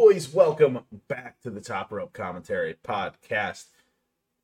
boys? Welcome back to the Top Rope Commentary Podcast.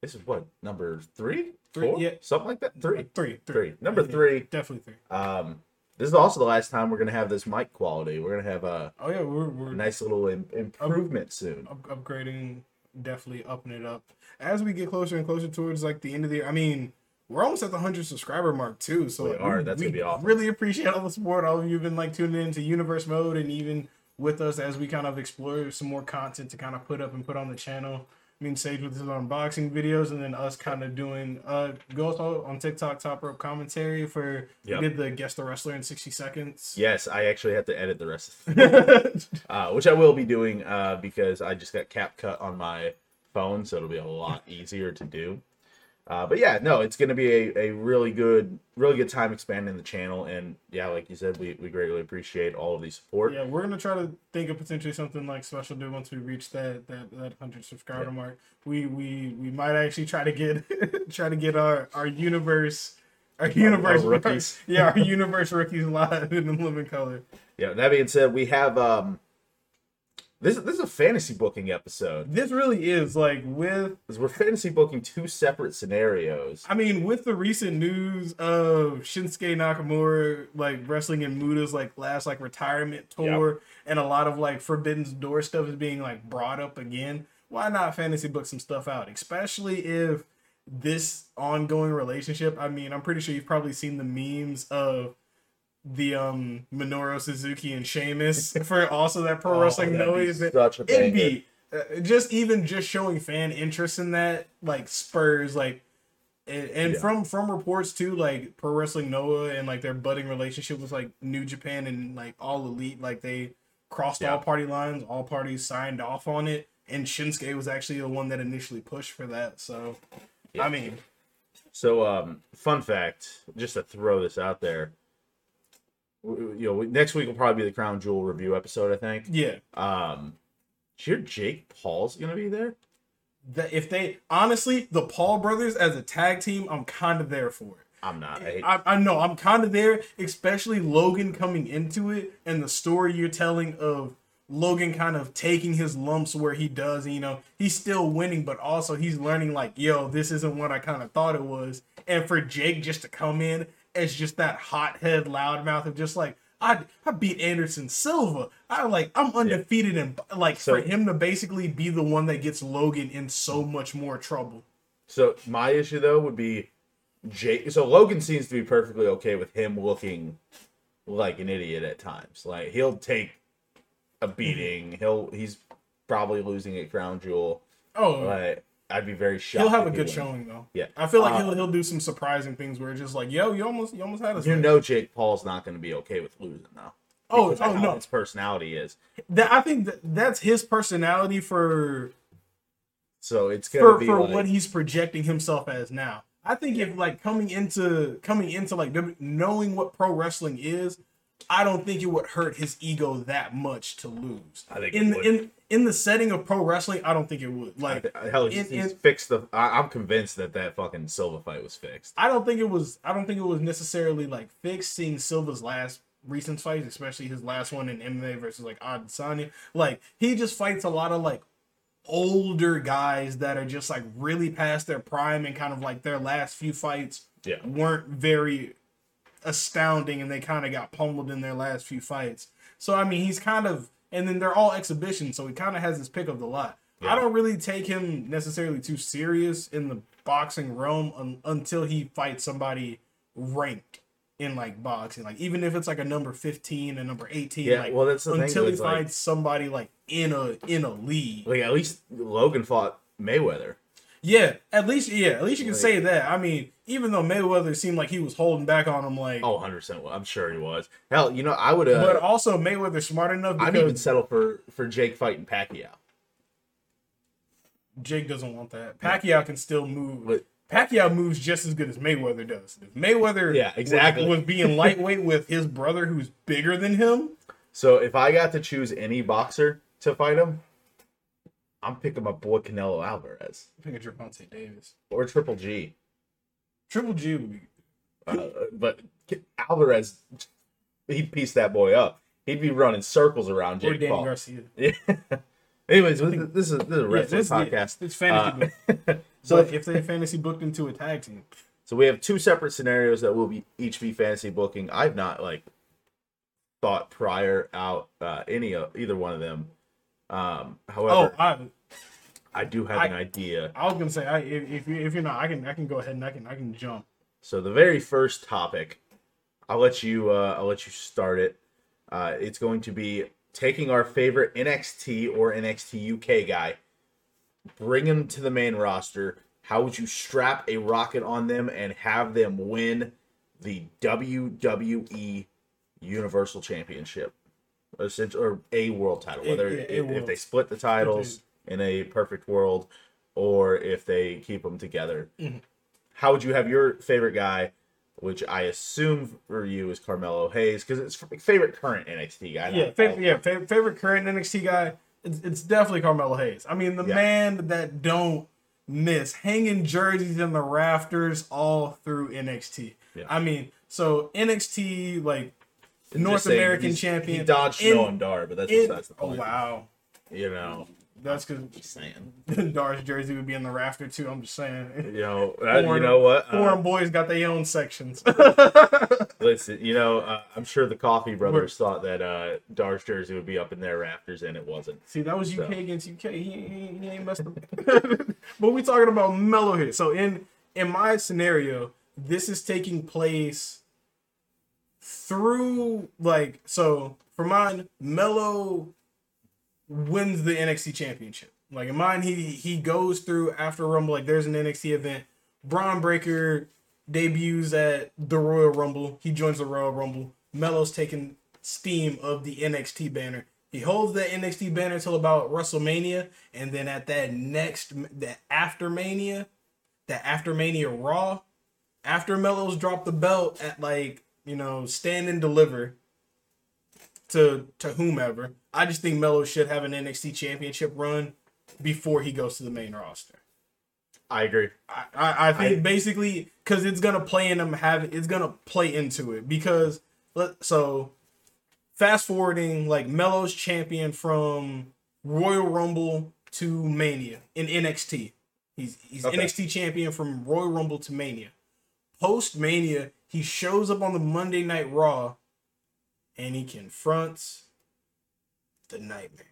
This is what number three, Three, Four? yeah. something like that. Three, Three, three. Number Yeah, three. Definitely three. Um, this is also the last time we're gonna have this mic quality. We're gonna have a, Oh yeah, we're we're nice little im- improvement soon. up, upgrading, definitely upping it up as we get closer and closer towards like the end of the year. I mean, we're almost at the hundred subscriber mark too. So We like, are. That's gonna be awesome. Really appreciate all the support. All of you have been like tuning into Universe Mode and even with us as we kind of explore some more content to kind of put up and put on the channel. I mean, Sage with his unboxing videos, and then us kind of doing uh go also on TikTok top rope commentary for Yep. did the guest the wrestler in sixty seconds. Yes, I actually have to edit the rest, of uh, which I will be doing uh, because I just got CapCut on my phone, so it'll be a lot easier to do. Uh, but yeah, no, it's going to be a, a really good, really good time expanding the channel, and yeah, like you said, we, we greatly appreciate all of the support. Yeah, we're gonna try to think of potentially something like special do once we reach that that that hundred subscriber Yeah. mark. We we we might actually try to get try to get our our universe our universe rookies. yeah our universe rookies live in the living color. Yeah. That being said, we have um, this this is a fantasy booking episode This really is like with we're fantasy booking two separate scenarios. I mean with the recent news of Shinsuke Nakamura like wrestling in Muta's like last like retirement tour and a lot of like Forbidden Door stuff is being like brought up again. Why not fantasy book some stuff out, especially if this ongoing relationship. I mean, I'm pretty sure you've probably seen the memes of the um Minoru Suzuki and Sheamus for also that pro Oh, wrestling that'd be noise. such a It'd be uh, just even just showing fan interest in that like spurs like and, and Yeah. from from reports too like pro wrestling noah and like their budding relationship with like new japan and like all elite like they crossed Yeah. all party lines all parties signed off on it and shinsuke was actually the one that initially pushed for that so Yeah. i mean So, um, fun fact, just to throw this out there, you know, next week will probably be the Crown Jewel review episode. I think. yeah Um, hear Jake Paul's gonna be there? that if they honestly the paul brothers as a tag team i'm kind of there for it I'm not. I, I, I know I'm kind of there, especially Logan coming into it and the story you're telling of Logan kind of taking his lumps where he does. And, you know, he's still winning, but also he's learning like, yo, this isn't what I kind of thought it was. And for Jake just to come in as just that hothead loudmouth of just like, I I beat Anderson Silva. I like I'm undefeated and like So- for him to basically be the one that gets Logan in so much more trouble. so my issue though would be Jake. So Logan seems to be perfectly okay with him looking like an idiot at times. Like he'll take a mm-hmm. beating. He'll he's probably losing at Crown Jewel. Oh, But I'd be very shocked. He'll have a good wins. showing though. Yeah. I feel like Uh, he'll he'll do some surprising things where it's just like, yo, you almost you almost had us. You there. know, Jake Paul's not going to be okay with losing though. Oh, oh, no. his personality is. that I think that that's his personality for So it's going for be for like, what he's projecting himself as now. I think if like coming into coming into like knowing what pro wrestling is, I don't think it would hurt his ego that much to lose. I think in would. in in the setting of pro wrestling, I don't think it would. Like th- hell, he's, in- he's in- fixed the. I, I'm convinced that that fucking Silva fight was fixed. I don't think it was. I don't think it was necessarily like fixed seeing Silva's last recent fights, especially his last one in MMA versus like Adesanya. Like he just fights a lot of like older guys that are just like really past their prime and kind of like their last few fights Yeah. weren't very astounding and they kind of got pummeled in their last few fights. So I mean, he's kind of and then they're all exhibitions, so he kind of has his pick of the lot. Yeah. I don't really take him necessarily too serious in the boxing realm un- until he fights somebody ranked in like boxing, like even if it's like a number fifteen and number eighteen. Yeah, like, well, that's the thing, until though, he it's like- fights somebody like in a in a league. Like at least Logan fought Mayweather. Yeah, at least yeah, at least you can Like- say that. I mean, even though Mayweather seemed like he was holding back on him, like, Oh, 100 percent. I'm sure he was. Hell, you know, I would. Uh, but also Mayweather smart enough I'd even settle for for Jake fighting Pacquiao. Jake doesn't want that. Pacquiao can still move. But- Pacquiao moves just as good as Mayweather does. If Mayweather Yeah, exactly. was, was being lightweight with his brother who's bigger than him. So if I got to choose any boxer to fight him, I'm picking my boy Canelo Alvarez I think it's Gervonta Davis. or Triple G. Triple G would be Uh, but Alvarez, he'd piece that boy up. he'd be running circles around or Jake Danny Paul. Garcia. Yeah. Anyways, this is this is, this is a Yeah, wrestling this- podcast. It's fantasy Uh, so So if they fantasy booked into a tag team, So we have two separate scenarios that will be each be fantasy booking. I've not like thought prior out uh, any of either one of them. Um, oh, however, I, I do have I- an idea. I was gonna say, I, if if, you, if you're not, I can I can go ahead and I can I can jump. So the very first topic, I'll let you uh, I'll let you start it. Uh, it's going to be taking our favorite NXT or NXT UK guy, bring him to the main roster. How would you strap a rocket on them and have them win the WWE Universal Championship, Essentially- or a world title? Whether a- a if, if world. they split the titles in a perfect world, or if they keep them together Mm-hmm. how would you have your favorite guy, which I assume for you is Carmelo Hayes, because it's favorite current NXT guy. Yeah, favorite, yeah, favorite, favorite current NXT guy. It's, it's definitely Carmelo Hayes. I mean, the Yeah. man that don't miss hanging jerseys in the rafters all through NXT. Yeah. I mean, so NXT like North just saying, American champion. He dodged in- and Dar, but that's besides the oh point. wow, You know, that's because just saying. Dar's jersey would be in the rafter too. I'm just saying. You know, uh, you know what? Foreign Uh, boys got their own sections. listen, you know, uh, I'm sure the Coffey Brothers thought that uh, Dar's jersey would be up in their rafters, and it wasn't. See, that was UK So. against UK. He, he, he ain't messed up. but we talking about Mello here. So in in my scenario, this is taking place through like so for mine, Mello wins the NXT championship. Like in mine, he he goes through after Rumble, like there's an NXT event. Bron Breakker debuts at the Royal Rumble. He joins the Royal Rumble. Mello's taking steam of the NXT banner. He holds that NXT banner until about WrestleMania, and then at that next, that after Mania, that after Mania Raw, after Mello's dropped the belt at like you know stand and deliver to to whomever. I just think Mello should have an NXT championship run before he goes to the main roster. I agree. I, I, I think I- basically because it's gonna play in them have it's gonna play into it because let so fast forwarding like Mello's champion from Royal Rumble to Mania in NXT. He's he's Okay. NXT champion from Royal Rumble to Mania. Post Mania, he shows up on the Monday Night Raw, and he confronts the Nightmare.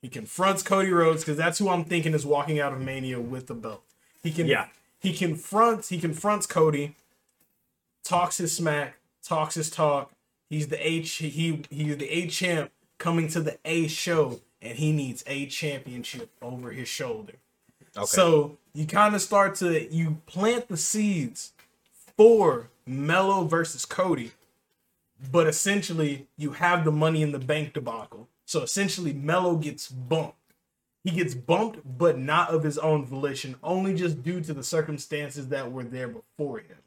He confronts Cody Rhodes because that's who I'm thinking is walking out of Mania with the belt. He can Yeah. he confronts he confronts Cody, talks his smack, talks his talk. He's the H he he's the A champ coming to the A show, and he needs a championship over his shoulder. Okay. So you kind of start to you plant the seeds for Mello versus Cody, but essentially you have the money in the bank debacle. So essentially Mello gets bumped. He gets bumped, but not of his own volition, only just due to the circumstances that were there before him.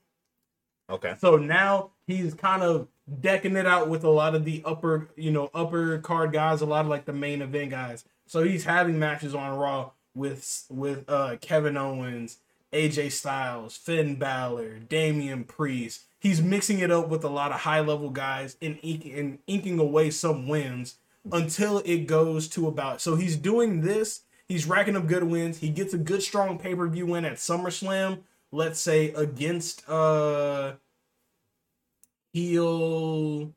okay. So now he's kind of decking it out with a lot of the upper, you know, upper card guys, a lot of like the main event guys. So he's having matches on Raw with with uh Kevin Owens, AJ Styles, Finn Balor, Damian Priest. He's mixing it up with a lot of high level guys and, ink- and inking away some wins until it goes to about. So he's doing this. He's racking up good wins. He gets a good strong pay per view win at SummerSlam. Let's say against uh heel.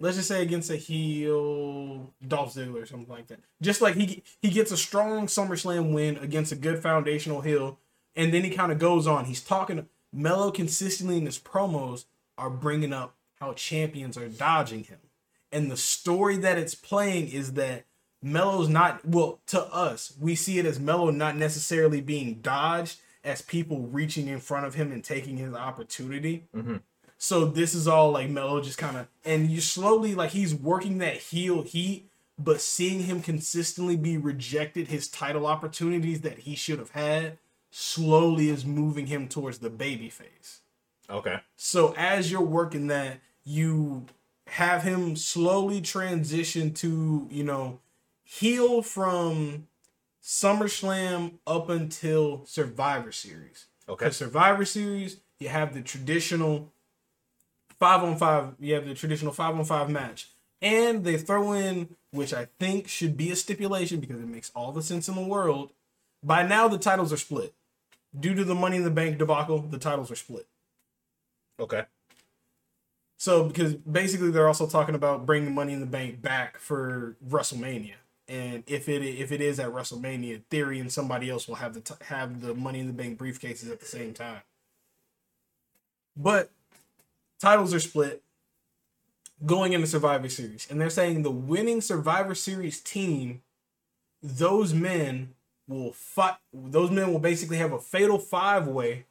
Let's just say against a heel Dolph Ziggler or something like that. Just like he he gets a strong SummerSlam win against a good foundational heel, and then he kind of goes on. He's talking. Mello consistently in his promos are bringing up how champions are dodging him, and the story that it's playing is that Mello's not well to us. We see it as Mello not necessarily being dodged as people reaching in front of him and taking his opportunity. Mm-hmm. So this is all like Mello just kind of, and you slowly like he's working that heel heat, but seeing him consistently be rejected his title opportunities that he should have had slowly is moving him towards the baby face. Okay. So as you're working that, you have him slowly transition to, you know, heal from SummerSlam up until Survivor Series. Okay. Survivor Series, you have the traditional five on five. You have the traditional five on five match. And they throw in, which I think should be a stipulation because it makes all the sense in the world. By now, the titles are split. Due to the Money in the Bank debacle, the titles are split. Okay. So, because basically they're also talking about bringing Money in the Bank back for WrestleMania, and if it if it is at WrestleMania, Theory and somebody else will have the t- have the Money in the Bank briefcases at the same time. But titles are split going into Survivor Series, and they're saying the winning Survivor Series team, those men will fight. Those men will basically have a fatal five way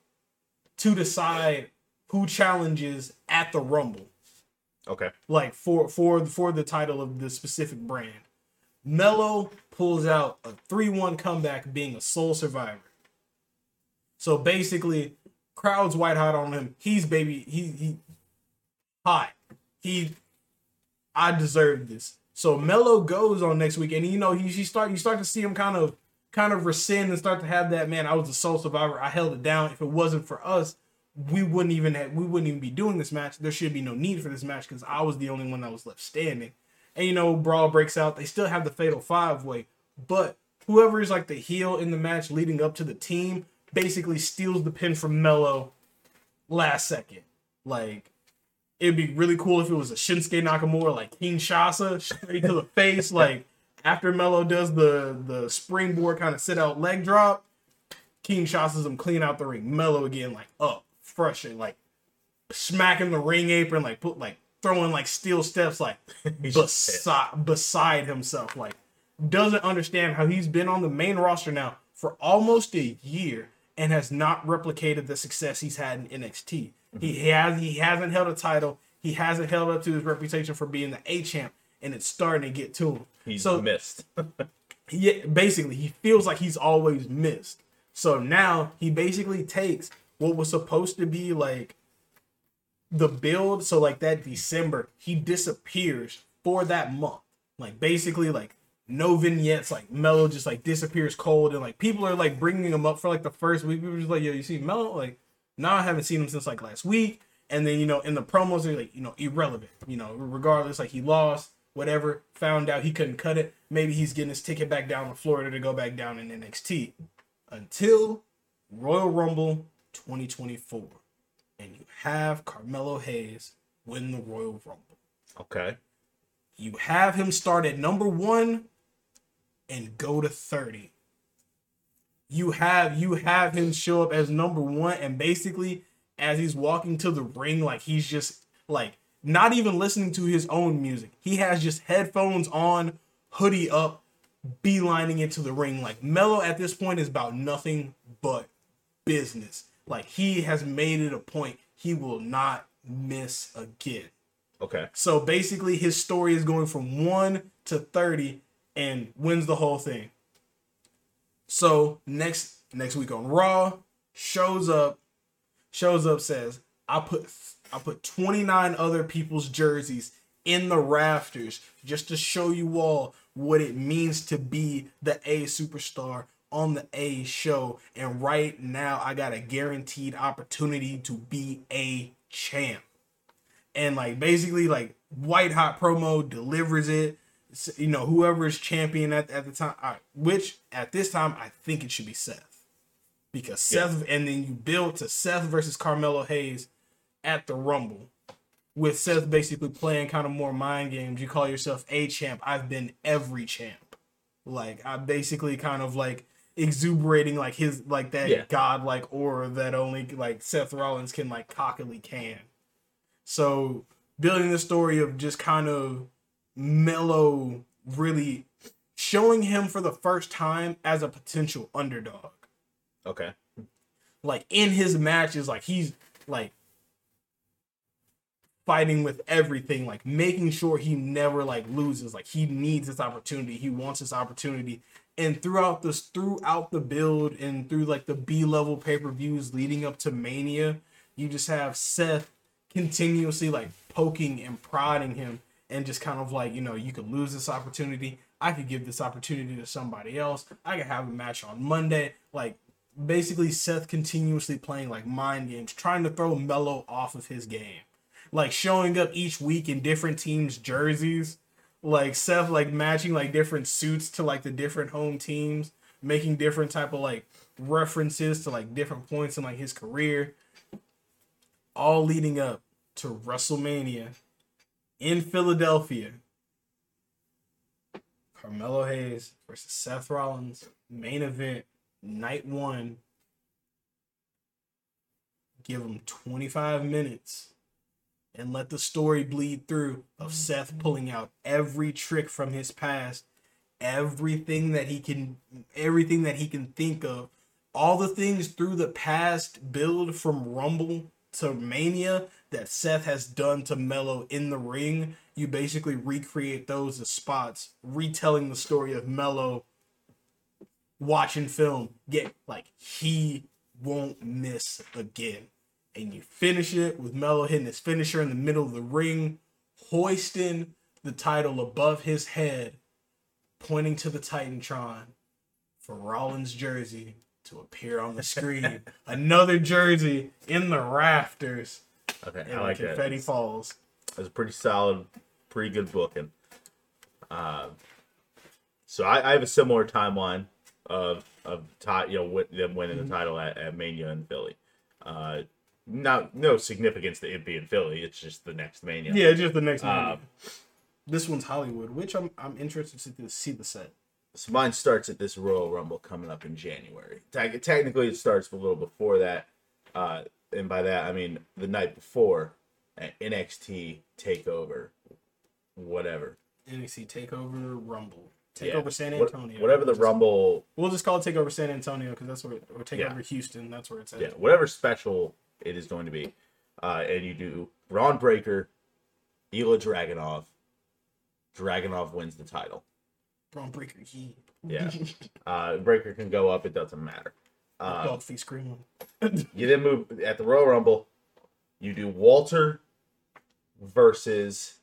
to decide who challenges at the Rumble, Okay. like for for for the title of the specific brand. Mello pulls out a three one comeback, being a sole survivor. So basically, crowd's white hot on him. He's baby. He he hot. He I deserve this. So Mello goes on next week, and you know he, he start you start to see him kind of kind of rescind and start to have that man. I was a sole survivor. I held it down. If it wasn't for us, we wouldn't even have, we wouldn't even be doing this match. There should be no need for this match because I was the only one that was left standing. And you know, brawl breaks out. They still have the fatal five way, but whoever is like the heel in the match leading up to the team basically steals the pin from Mello last second. Like it'd be really cool if it was a Shinsuke Nakamura like Kinshasa straight to the face. Like after Mello does the the springboard kind of sit out leg drop, Kinshasa's him clean out the ring. Mello again like up, fresh and like smacking the ring apron, like put like throwing like steel steps like beside beside himself. Like doesn't understand how he's been on the main roster now for almost a year and has not replicated the success he's had in NXT. Mm-hmm. He has he hasn't held a title. He hasn't held up to his reputation for being the A champ, and it's starting to get to him. He's so missed. yeah, basically he feels like he's always missed. So now he basically takes what was supposed to be like the build. So like that December, he disappears for that month. Like basically like no vignettes. Like Mello just like disappears cold, and like people are like bringing him up for like the first week. People are just like, yo, you see Mello? Like now I haven't seen him since like last week. And then you know in the promos they're like you know irrelevant. You know regardless like he lost whatever. Found out he couldn't cut it. Maybe he's getting his ticket back down to Florida to go back down in NXT until Royal Rumble 2024, and you have Carmelo Hayes win the Royal Rumble. Okay. You have him start at number one and go to 30. You have you have him show up as number one, and basically as he's walking to the ring, like he's just like not even listening to his own music. He has just headphones on, hoodie up, beelining into the ring. Like Mello at this point is about nothing but business. Like he has made it a point he will not miss again. Okay. So basically, his story is going from one to thirty and wins the whole thing. So next next week on Raw, shows up, shows up says, "I put I put twenty nine other people's jerseys in the rafters just to show you all what it means to be the A superstar." On the A show, and right now I got a guaranteed opportunity to be a champ. And like basically like white hot promo delivers it. You know whoever is champion at, at the time I- which at this time i think it should be seth. Because seth and then you build to seth versus carmelo hayes at the rumble. With seth basically playing kind of more mind games you call yourself a champ. I've been every champ. Like i basically kind of like exuberating like his like that Yeah. godlike aura that only like seth rollins can like cockily can so building the story of just kind of Mello, really showing him for the first time as a potential underdog. Okay. Like in his matches, like he's like fighting with everything, like making sure he never like loses. Like he needs this opportunity. He wants this opportunity. And throughout this throughout the build and through like the B level pay-per-views leading up to Mania, you just have Seth continuously like poking and prodding him and just kind of like, you know, you could lose this opportunity. I could give this opportunity to somebody else. I could have a match on Monday. Like basically Seth continuously playing like mind games, trying to throw Mello off of his game. like showing up each week in different teams' jerseys, like Seth like matching like different suits to like the different home teams, making different type of like references to like different points in like his career, all leading up to WrestleMania in Philadelphia. Carmelo Hayes versus Seth Rollins, main event, night one. Give him 25 minutes and let the story bleed through of mm-hmm. Seth pulling out every trick from his past, everything that he can everything that he can think of, all the things through the past build from Rumble to Mania that Seth has done to Mello in the ring. You basically recreate those as spots, retelling the story of Mello watching film. Get like he won't miss again and you finish it with Mello hitting his finisher in the middle of the ring, hoisting the title above his head, pointing to the Titantron for Rollins' jersey to appear on the screen. Another jersey in the rafters. Okay, And I like that. confetti falls. That's a pretty solid, pretty good booking. Uh, so I, I have a similar timeline of of you know them winning the title at, at Mania in Philly. Uh, not no significance to it being Philly. It's just the next Mania. Yeah, just the next one. Um, this one's Hollywood, which I'm I'm interested to see the set. So mine starts at this Royal Rumble coming up in January. Te- Technically, it starts a little before that, uh, and by that I mean the night before uh, NXT Takeover, whatever. NXT Takeover Rumble. Yeah. Takeover San What- Antonio. whatever the just- Rumble, We'll just call it Takeover San Antonio because that's where, or Takeover Yeah. Houston. That's where it's at. yeah, whatever special it is going to be, uh, and you do Bron Breakker, Ilja Dragunov. Dragunov wins the title. Bron Breakker, he. Yeah. Uh, Breakker can go up; it doesn't matter. Uh, Dog feet screaming. You then move at the Royal Rumble. You do Walter versus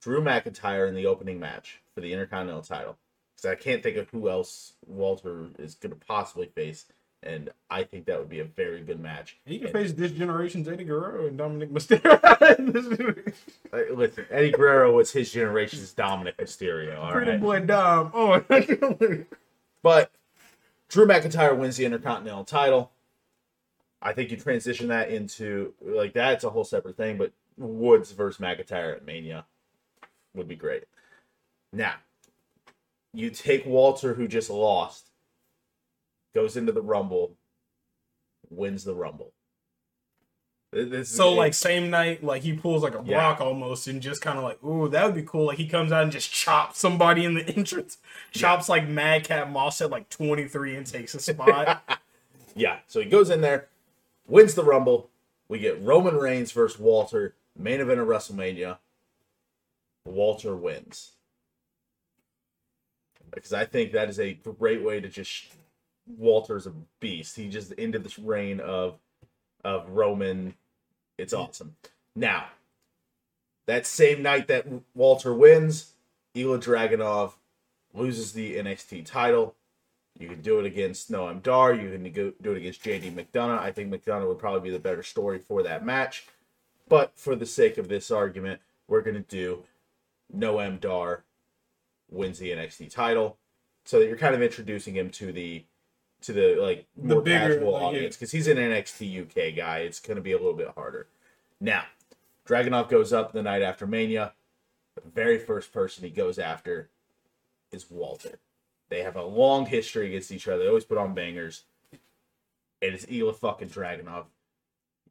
Drew McIntyre in the opening match for the Intercontinental title. Because I can't think of who else Walter is going to possibly face, and I think that would be a very good match. He can And, face this generation's Eddie Guerrero and Dominic Mysterio. listen, Eddie Guerrero was his generation's Dominic Mysterio. All Pretty right, boy Dom. Oh, but Drew McIntyre wins the Intercontinental title. I think you transition that into like that's a whole separate thing, but Woods versus McIntyre at Mania would be great. Now, you take Walter, who just lost, goes into the Rumble, wins the Rumble. This is- so like same night, like he pulls like a Yeah. rock almost, and just kind of like, ooh, that would be cool. Like he comes out and just chops somebody in the entrance, chops like Madcap Moss at like twenty three and takes a spot. Yeah, so he goes in there, wins the Rumble. We get Roman Reigns versus Walter, main event of WrestleMania. Walter wins. Because I think that is a great way to just. Walter's a beast. He just ended this reign of of Roman. It's awesome. Now, that same night that Walter wins, Ilja Dragunov loses the NXT title. You can do it against Noam Dar. You can do it against JD McDonagh. I think McDonagh would probably be the better story for that match. But for the sake of this argument, we're going to do Noam Dar wins the NXT title, so that you're kind of introducing him to the to the like The more bigger, casual like, audience because he's an NXT UK guy. It's going to be a little bit harder. Now, Dragunov goes up the night after Mania. The very first person he goes after is Walter. They have a long history against each other. They always put on bangers. And it's Ilja fucking Dragunov.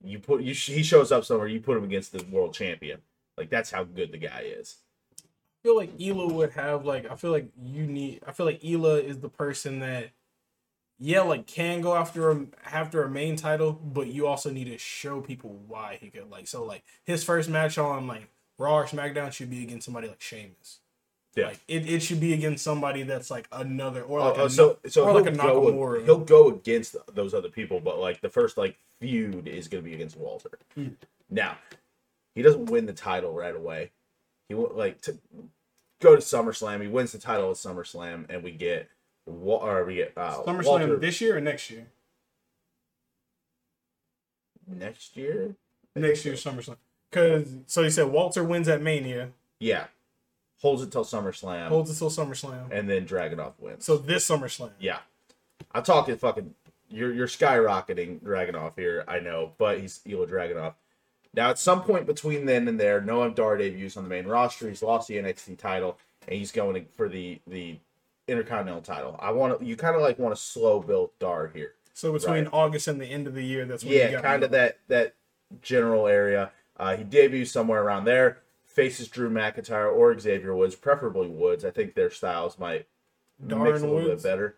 You put you he shows up somewhere. You put him against the world champion. Like that's how good the guy is. I feel like Ilja would have like I feel like you need I feel like Ilja is the person that yeah like can go after a after a main title, but you also need to show people why he could like so like his first match on like Raw or SmackDown should be against somebody like Sheamus. Yeah. Like it, it should be against somebody that's like another or like oh, a, so so or like a go, Nakamura. he'll go against those other people, but like the first like feud is going to be against Walter. Hmm. Now, he doesn't win the title right away. He won't like to go to SummerSlam. He wins the title at SummerSlam, and we get Wa- are we at? uh, SummerSlam Walter this year or next year? next year. Next year SummerSlam. Because so you said Walter wins at Mania, Yeah, holds it till SummerSlam, holds it till SummerSlam. and then Dragunov wins. So this SummerSlam. yeah, I'm talking fucking. You're you're skyrocketing Dragunov here, I know, but he's Ilja Dragunov. Now, at some point between then and there, Noam Dar debuts on the main roster. He's lost the NXT title, and he's going for the the Intercontinental title. I want to. You kind of like want to slow build Dar here. So between Right. August and the end of the year, that's when you Yeah, kind of that that general area. Uh, he debuts somewhere around there. Faces Drew McIntyre or Xavier Woods, preferably Woods. I think their styles might Dar mix a little Woods? bit better.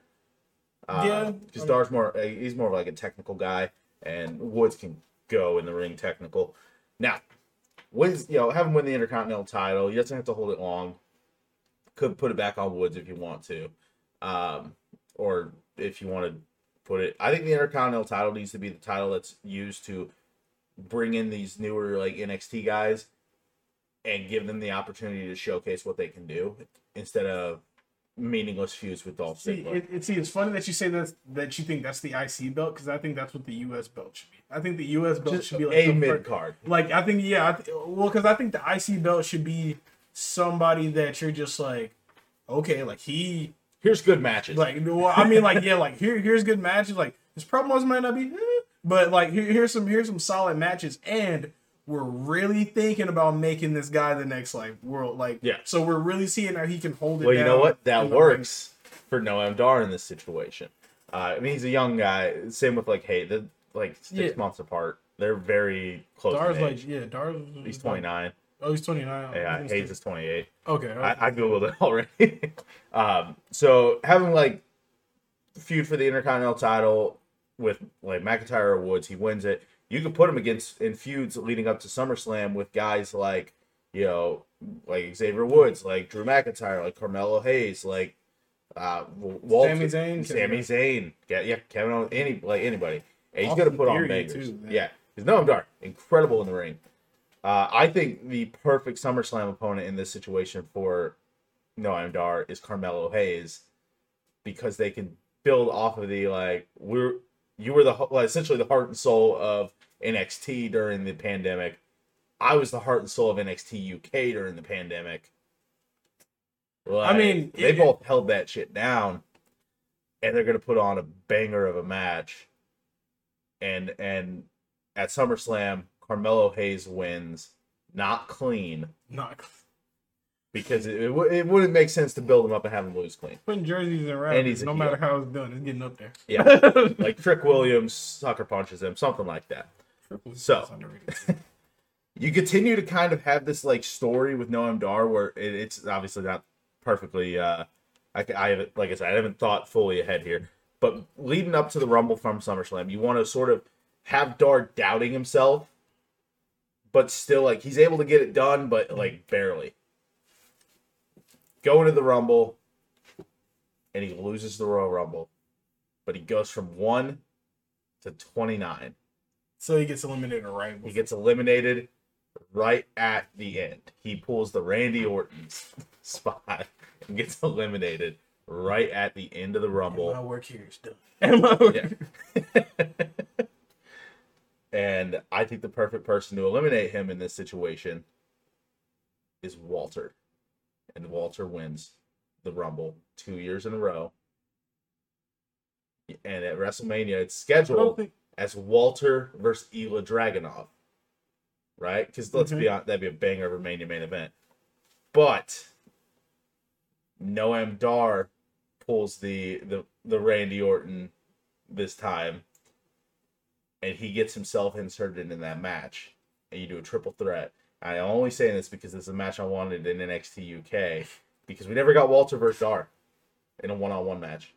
Uh, Yeah, because Dar's more uh, he's more of like a technical guy, and Woods can go in the ring technical. Now, wins you know have him win the Intercontinental title. He doesn't have to hold it long. Could put it back on Woods if you want to, um, or if you want to put it. I think the Intercontinental title needs to be the title that's used to bring in these newer like NXT guys and give them the opportunity to showcase what they can do instead of meaningless feuds with Dolph See, Ziggler. it, it, see, it's funny that you say that that you think that's the IC belt because I think that's what the US belt should be. I think the US belt Just should be like a mid card. Like I think yeah, I th- well, because I think the IC belt should be somebody that you're just like, okay, like he Here's good matches. like well, I mean like yeah, like here here's good matches. Like his promos might not be, eh, but like here, here's some here's some solid matches, and we're really thinking about making this guy the next like world like Yeah. So we're really seeing how he can hold it. well, you know what? That works for Noam Dar in this situation. Uh, I mean, he's a young guy. Same with like, hey, the like six Yeah. months apart. They're very close. Dar's like yeah, Dar's he's 29. Oh, he's 29. Yeah, Hayes is 28. Okay. I, I googled it already. um, so having like feud for the Intercontinental title with like McIntyre or Woods, he wins it. You could put him against in feuds leading up to SummerSlam with guys like you know like Xavier Woods, like Drew McIntyre, like Carmelo Hayes, like uh, Walter, Sami Zayn, Sami Kevin- Zayn, yeah, yeah, Kevin Owens, any like anybody. And he's Austin gonna put on bangers. too, yeah, he's Noam Dar, incredible in the ring. Uh, I think the perfect SummerSlam opponent in this situation for Noam Dar is Carmelo Hayes because they can build off of the like we're you were the well, essentially the heart and soul of NXT during the pandemic. I was the heart and soul of NXT UK during the pandemic. Like, mean, they it- both held that shit down, and they're gonna put on a banger of a match. And and at SummerSlam, Carmelo Hayes wins, not clean, Not because it, it, wou- it wouldn't make sense to build him up and have him lose clean. putting jerseys in And he's no heel. matter how it's done, it's getting up there. Yeah, like Trick Williams sucker punches him, something like that. So- You continue to kind of have this like story with Noam Dar where it, it's obviously not perfectly. uh I, I haven't, like I said, I haven't thought fully ahead here, but leading up to the Rumble from SummerSlam, you want to sort of have Dar doubting himself, but still like he's able to get it done, but like barely. Going to the Rumble, and he loses the Royal Rumble, but he goes from one to twenty nine. so he gets eliminated right. He gets eliminated right at the end. He pulls the Randy Orton spot and gets eliminated right at the end of the My Rumble. work here is done. And my work- Yeah. and I think the perfect person to eliminate him in this situation is Walter. And Walter wins the Rumble two years in a row. And at WrestleMania, it's scheduled think as Walter versus Ilja Dragunov, right? Because let's be Mhm. honest, that'd be a banger of a main main event. But Noam Dar pulls the the the Randy Orton this time, and he gets himself inserted in that match, and you do a triple threat. I'm only saying this because is a match I wanted in NXT UK because we never got Walter versus Dar in a one-on-one match.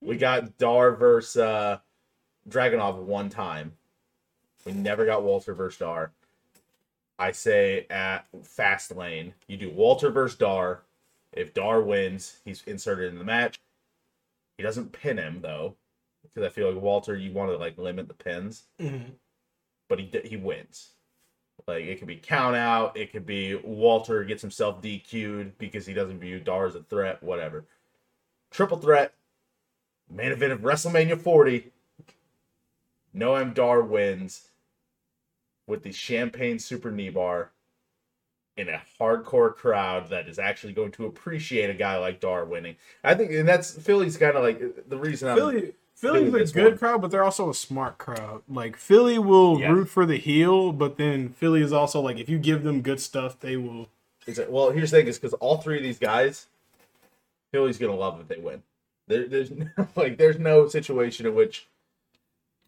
We got Dar versus uh, Dragunov one time. We never got Walter versus Dar. I say at Fastlane, you do Walter versus Dar. If Dar wins, he's inserted in the match. He doesn't pin him though, because I feel like Walter, you want to like limit the pins, Mhm. but he he wins. Like it could be count out, it could be Walter gets himself DQ'd because he doesn't view Dar as a threat, whatever. Triple threat, main event of WrestleMania 40. Noam Dar wins with the champagne super knee bar in a hardcore crowd that is actually going to appreciate a guy like Dar winning. I think, and that's Philly's kind of like the reason I'm. Philly, Philly's Philly a good one. crowd, but they're also a smart crowd. Like Philly will Yeah. root for the heel, but then Philly is also like if you give them good stuff, they will. Well, here's the thing: is because all three of these guys, Philly's gonna love if they win. There, there's like there's no situation in which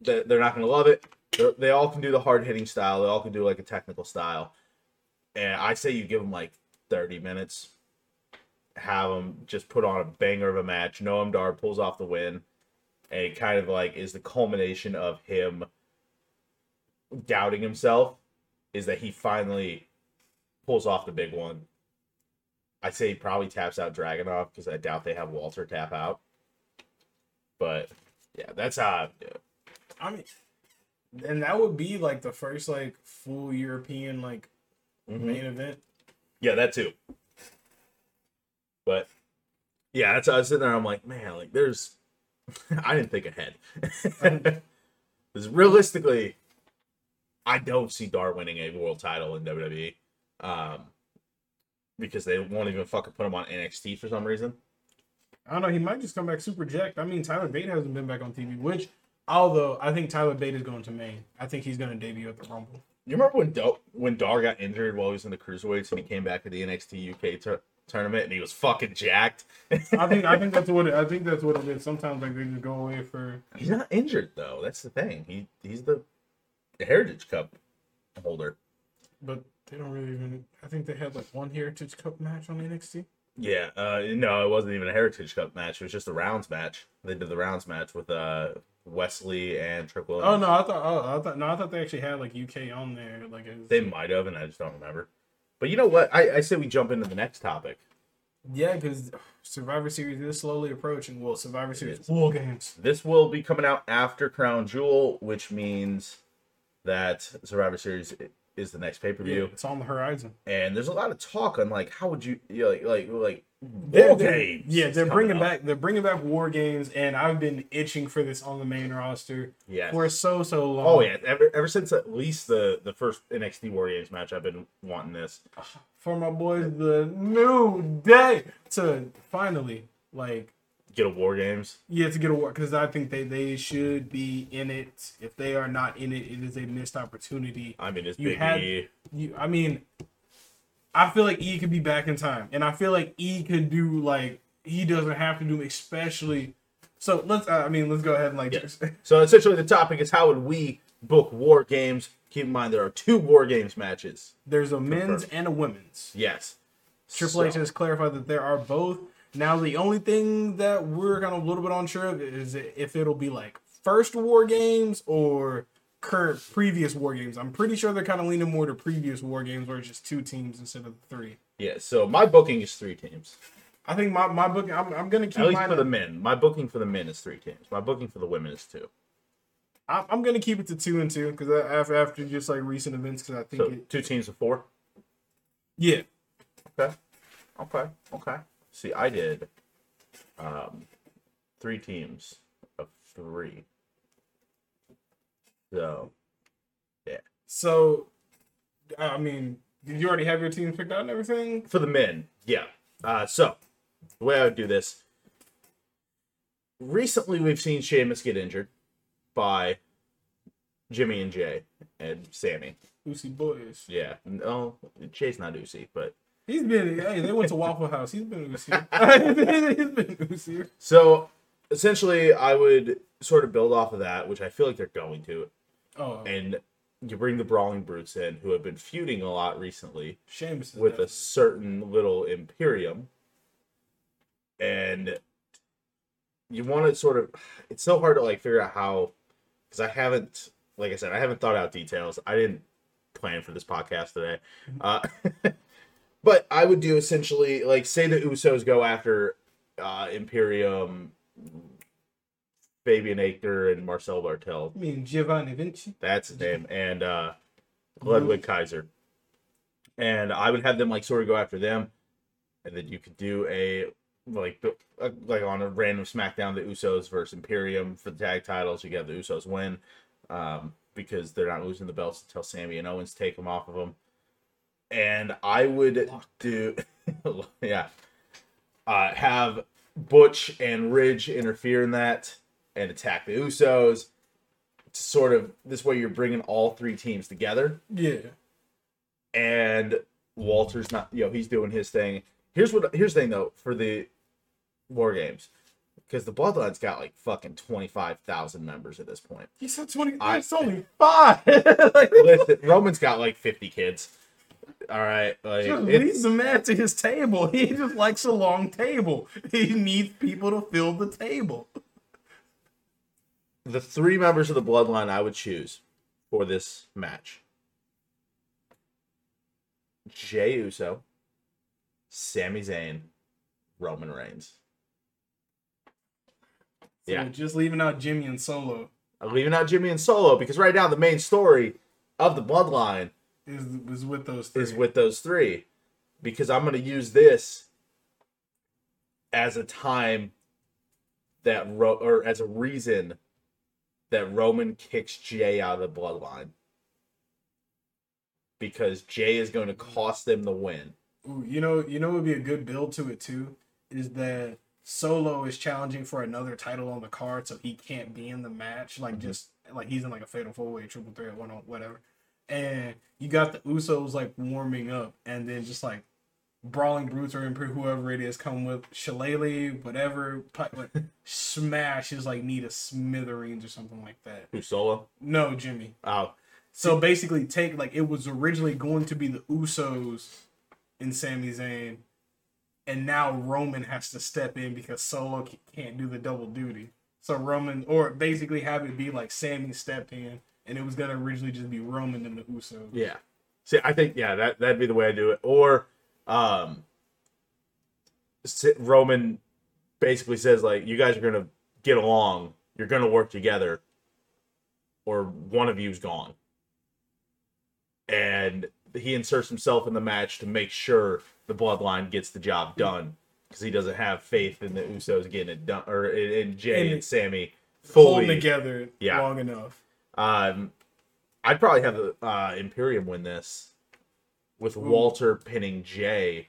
they- they're not gonna love it. They're, they all can do the hard hitting style. They all can do like a technical style. And I say you give them like 30 minutes, have them just put on a banger of a match. Noam Dar pulls off the win, and it kind of like is the culmination of him doubting himself. Is that he finally pulls off the big one. I'd say he probably taps out Dragunov because I doubt they have Walter tap out. But yeah, that's how I do it. I mean, and that would be like the first like full European like mm-hmm. main event. Yeah, that too. But yeah, that's how I was sitting there. I'm like, man, like there's I didn't think ahead. Because realistically, I don't see Dar winning a world title in WWE. Um because they won't even fucking put him on NXT for some reason. I don't know. He might just come back super jacked. I mean, Tyler Bate hasn't been back on TV, which although I think Tyler Bate is going to main. I think he's going to debut at the Rumble. You remember when Do- when Dar got injured while he was in the cruiserweights and he came back to the NXT UK tur- tournament and he was fucking jacked? I think I think that's what it, I think that's what it is. Sometimes like they just go away for He's not injured though. That's the thing. He he's the Heritage Cup holder. but they don't really even. I think they had like one Heritage Cup match on NXT. Yeah, uh, no, it wasn't even a Heritage Cup match. It was just a rounds match. They did the rounds match with uh, Wes Lee and Trick Williams. Oh no, I thought oh I thought no, I thought they actually had like UK on there. Like was, They might have, and I just don't remember. But you know what? I, I say we jump into the next topic. yeah, because Survivor Series is slowly approaching. Well, Survivor Series. War Games. This will be coming out after Crown Jewel, which means that Survivor Series is the next pay per view. Yeah, it's on the horizon. And there's a lot of talk on like how would you, you know, like like like They're- War they're- Games Yeah, they're bringing up. back they're bringing back War Games, and I've been itching for this on the main roster Yes. for so so long. Oh yeah, ever ever since at least the the first NXT War Games match, I've been wanting this. for my boys, the new day to finally like Get a War Games. yeah to get a war because I think they they should be in it. If they are not in it, it is a missed opportunity. I mean, it's You Big had- E. You, I mean, I feel like E could be back in time, and I feel like E could do like he doesn't have to do especially. So let's I mean let's go ahead and like Yes. So essentially, the topic is how would we book War Games? Keep in mind there are two War Games matches. there's a men's Confirmed. and a women's. Yes. Triple H has clarified that there are both. Now, the only thing that we're kind of a little bit unsure of is if it'll be like first War Games or current previous War Games. I'm pretty sure they're kind of leaning more to previous War Games where it's just two teams instead of three. Yeah. So my booking is three teams. I think my, my book, I'm, I'm going to keep At least mine. for the men. My booking for the men is three teams. My booking for the women is two. I'm, I'm going to keep it to two and two because after, after just like recent events, because I think So it, two teams of four. yeah. Okay. Okay. Okay. See, I did um three teams of three. So yeah. So, I mean, did you already have your team picked out and everything? for the men, yeah. Uh so the way I would do this. Recently we've seen Sheamus get injured by Jimmy and Jay and Sami. Lucy Boys. Yeah. No, Jay's not Uzi, but He's been. Hey, they went to Waffle House. He's been Usier. He's been Usier. so essentially I would sort of build off of that, which I feel like they're going to. Oh, and you bring the brawling brutes in who have been feuding a lot recently Sheamus with a certain little imperium and you want to sort of it's so hard to like figure out how because i haven't like i said i haven't thought out details i didn't plan for this podcast today uh, but i would do essentially like say the usos go after uh imperium fabian Aichner and marcel barthel I mean Giovanni Vinci. that's his name. And uh Ludwig Kaiser. And I would have them like sort of go after them. And then you could do a like uh, like on a random SmackDown the Usos versus Imperium for the tag titles. You get the Usos win. Um because they're not losing the belts until Sami and Owens take them off of them. And I would do, yeah, uh, have Butch and Ridge interfere in that and attack the Usos. To sort of this way, you're bringing all three teams together, Yeah. and Walter's not, you know, he's doing his thing. Here's what, here's the thing though for the War Games, because the Bloodline's got like fucking twenty five thousand members at this point. He said 20. I- it's only five. like, Listen, Roman's got like 50 kids. All right, like just leads the man to his table. He just likes a long table. He needs people to fill the table. the three members of the bloodline I would choose for this match: Jey Uso, Sami Zayn, Roman Reigns. So Yeah. just leaving out Jimmy and Solo I'm leaving out Jimmy and Solo because right now the main story of the bloodline is is with those three. is with those three because I'm going to use this as a time that Ro- or as a reason that Roman kicks Jey out of the bloodline because Jey is going to cost them the win. Ooh, you know, you know, would be a good build to it too is that Solo is challenging for another title on the card, so he can't be in the match. Like mm-hmm. just like he's in like a fatal four way, triple threat, one on whatever. And you got the Usos like warming up, and then just like brawling brutes or Imperium, whoever it is, come with Shillelagh, whatever, what, smash is like need a smithereens or something like that. Who Solo? No, Jimmy. Oh, So basically, take like it was originally going to be the Usos and Sami Zayn, and now Roman has to step in because Solo can't do the double duty. So Roman, or basically have it be like Sami stepped in, and it was gonna originally just be Roman and the Usos. yeah. See, I think yeah, that that'd be the way I do it. Or, um, Roman basically says like, you guys are gonna get along, you're gonna work together, or one of you's gone, and he inserts himself in the match to make sure the bloodline gets the job done because he doesn't have faith in the Usos getting it done, or in, in Jey And and Sami fully. together Yeah. long enough. Um, I'd probably have the uh, Imperium win this with Walter pinning Jey